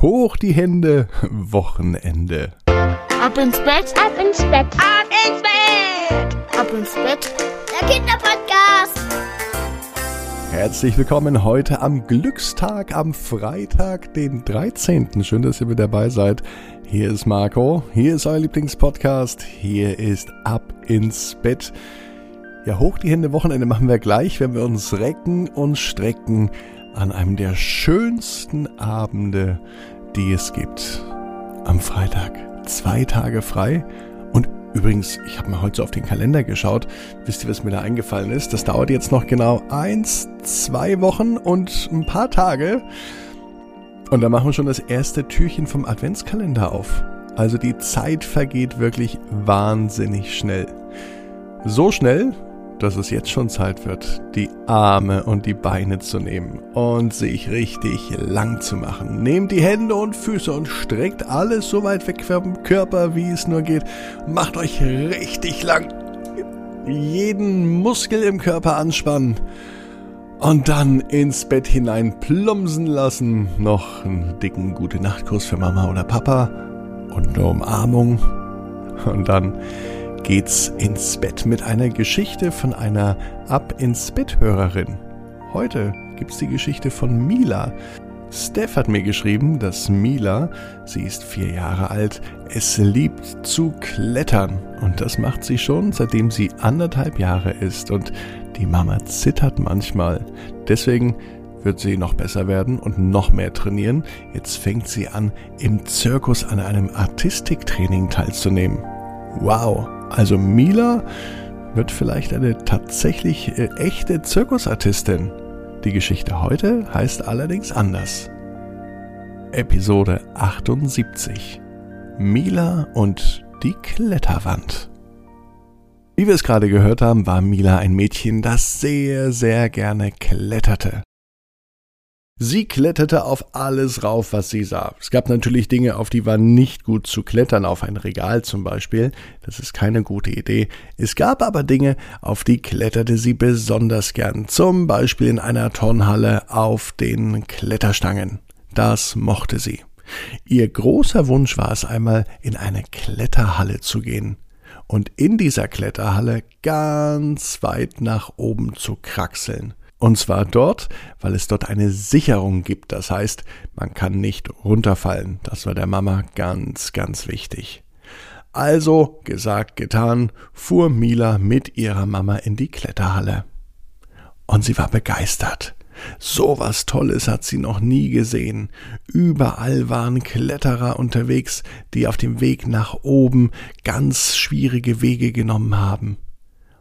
Hoch die Hände, Wochenende. Ab ins Bett, Ab ins Bett. ab ins Bett, ab ins Bett. Der Kinderpodcast. Herzlich willkommen heute am Glückstag, am Freitag, den 13. Schön, dass ihr mit dabei seid. Hier ist Marco, hier ist euer Lieblingspodcast, hier ist Ab ins Bett. Ja, hoch die Hände Wochenende machen wir gleich, wenn wir uns recken und strecken an einem der schönsten Abende, die es gibt. Am Freitag. Zwei Tage frei. Und übrigens, ich habe mal heute so auf den Kalender geschaut. Wisst ihr, was mir da eingefallen ist? Das dauert jetzt noch genau eins, zwei Wochen und ein paar Tage. Und da machen wir schon das erste Türchen vom Adventskalender auf. Also die Zeit vergeht wirklich wahnsinnig schnell. So schnell, dass es jetzt schon Zeit wird, die Arme und die Beine zu nehmen und sich richtig lang zu machen. Nehmt die Hände und Füße und streckt alles so weit weg vom Körper, wie es nur geht. Macht euch richtig lang. Jeden Muskel im Körper anspannen. Und dann ins Bett hinein plumpsen lassen. Noch einen dicken gute Nachtkuss für Mama oder Papa und eine Umarmung. Und dann geht's ins Bett mit einer Geschichte von einer Ab ins Bett Hörerin. Heute gibt's die Geschichte von Mila. Steph hat mir geschrieben, dass Mila, sie ist vier Jahre alt, es liebt zu klettern. Und das macht sie schon, seitdem sie anderthalb Jahre ist. Und die Mama zittert manchmal. Deswegen wird sie noch besser werden und noch mehr trainieren. Jetzt fängt sie an, im Zirkus an einem Artistiktraining teilzunehmen. Wow, also Mila wird vielleicht eine tatsächlich äh, echte Zirkusartistin. Die Geschichte heute heißt allerdings anders. Episode 78 Mila und die Kletterwand. Wie wir es gerade gehört haben, war Mila ein Mädchen, das sehr, sehr gerne kletterte. Sie kletterte auf alles rauf, was sie sah. Es gab natürlich Dinge, auf die war nicht gut zu klettern, auf ein Regal zum Beispiel. Das ist keine gute Idee. Es gab aber Dinge, auf die kletterte sie besonders gern. Zum Beispiel in einer Turnhalle auf den Kletterstangen. Das mochte sie. Ihr großer Wunsch war es einmal, in eine Kletterhalle zu gehen und in dieser Kletterhalle ganz weit nach oben zu kraxeln. Und zwar dort, weil es dort eine Sicherung gibt. Das heißt, man kann nicht runterfallen. Das war der Mama ganz, ganz wichtig. Also, gesagt, getan, fuhr Mila mit ihrer Mama in die Kletterhalle. Und sie war begeistert. So was Tolles hat sie noch nie gesehen. Überall waren Kletterer unterwegs, die auf dem Weg nach oben ganz schwierige Wege genommen haben.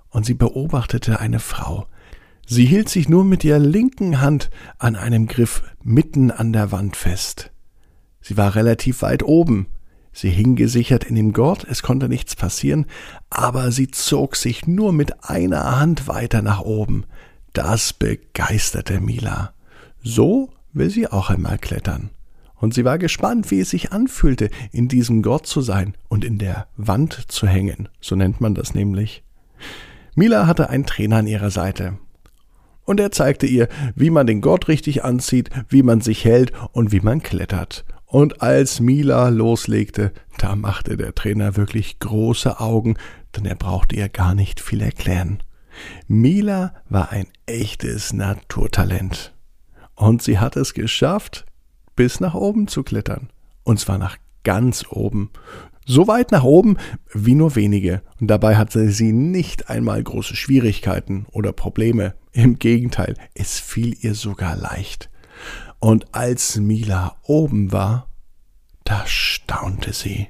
Und sie beobachtete eine Frau, Sie hielt sich nur mit der linken Hand an einem Griff mitten an der Wand fest. Sie war relativ weit oben. Sie hing gesichert in dem Gurt, es konnte nichts passieren, aber sie zog sich nur mit einer Hand weiter nach oben. Das begeisterte Mila. So will sie auch einmal klettern. Und sie war gespannt, wie es sich anfühlte, in diesem Gurt zu sein und in der Wand zu hängen. So nennt man das nämlich. Mila hatte einen Trainer an ihrer Seite und er zeigte ihr, wie man den Gott richtig anzieht, wie man sich hält und wie man klettert. Und als Mila loslegte, da machte der Trainer wirklich große Augen, denn er brauchte ihr gar nicht viel erklären. Mila war ein echtes Naturtalent. Und sie hat es geschafft, bis nach oben zu klettern. Und zwar nach ganz oben. So weit nach oben wie nur wenige. Und dabei hatte sie nicht einmal große Schwierigkeiten oder Probleme. Im Gegenteil, es fiel ihr sogar leicht. Und als Mila oben war, da staunte sie.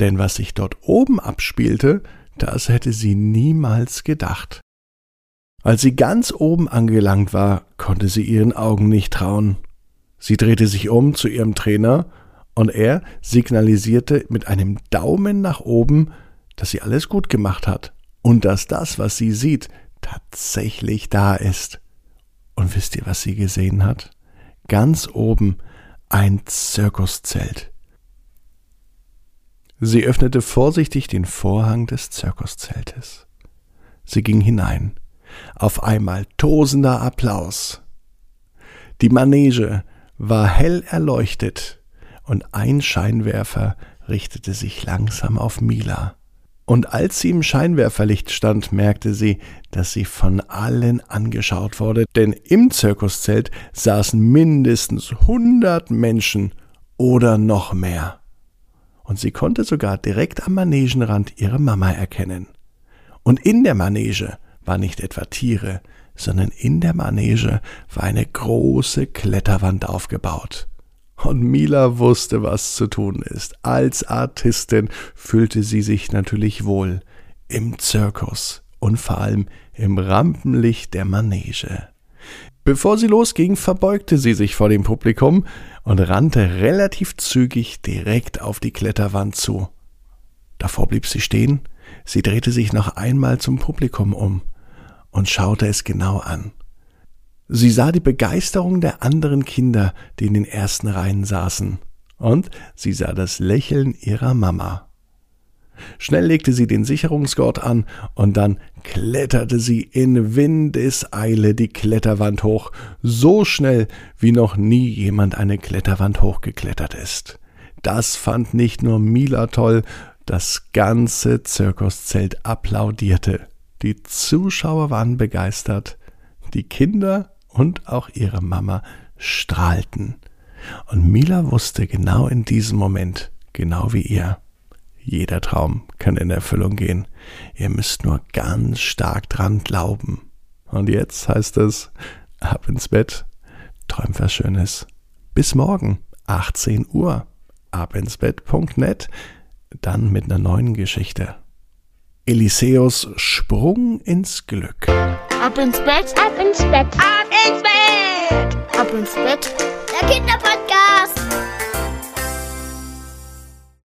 Denn was sich dort oben abspielte, das hätte sie niemals gedacht. Als sie ganz oben angelangt war, konnte sie ihren Augen nicht trauen. Sie drehte sich um zu ihrem Trainer und er signalisierte mit einem Daumen nach oben, dass sie alles gut gemacht hat und dass das, was sie sieht, tatsächlich da ist. Und wisst ihr, was sie gesehen hat? Ganz oben ein Zirkuszelt. Sie öffnete vorsichtig den Vorhang des Zirkuszeltes. Sie ging hinein. Auf einmal tosender Applaus. Die Manege war hell erleuchtet und ein Scheinwerfer richtete sich langsam auf Mila. Und als sie im Scheinwerferlicht stand, merkte sie, dass sie von allen angeschaut wurde, denn im Zirkuszelt saßen mindestens hundert Menschen oder noch mehr. Und sie konnte sogar direkt am Manegenrand ihre Mama erkennen. Und in der Manege war nicht etwa Tiere, sondern in der Manege war eine große Kletterwand aufgebaut. Und Mila wusste, was zu tun ist. Als Artistin fühlte sie sich natürlich wohl im Zirkus und vor allem im Rampenlicht der Manege. Bevor sie losging, verbeugte sie sich vor dem Publikum und rannte relativ zügig direkt auf die Kletterwand zu. Davor blieb sie stehen, sie drehte sich noch einmal zum Publikum um und schaute es genau an. Sie sah die Begeisterung der anderen Kinder, die in den ersten Reihen saßen, und sie sah das Lächeln ihrer Mama. Schnell legte sie den Sicherungsgurt an, und dann kletterte sie in Windeseile die Kletterwand hoch, so schnell, wie noch nie jemand eine Kletterwand hochgeklettert ist. Das fand nicht nur Mila toll, das ganze Zirkuszelt applaudierte. Die Zuschauer waren begeistert, die Kinder und auch ihre Mama strahlten. Und Mila wusste genau in diesem Moment, genau wie ihr, jeder Traum kann in Erfüllung gehen. Ihr müsst nur ganz stark dran glauben. Und jetzt heißt es, ab ins Bett, träumt was Schönes. Bis morgen, 18 Uhr, abinsbett.net, dann mit einer neuen Geschichte. Eliseus Sprung ins Glück. Ab ins Bett, Ab ins Bett. ab ins Bett, ab ins Bett. Der Kinderpodcast.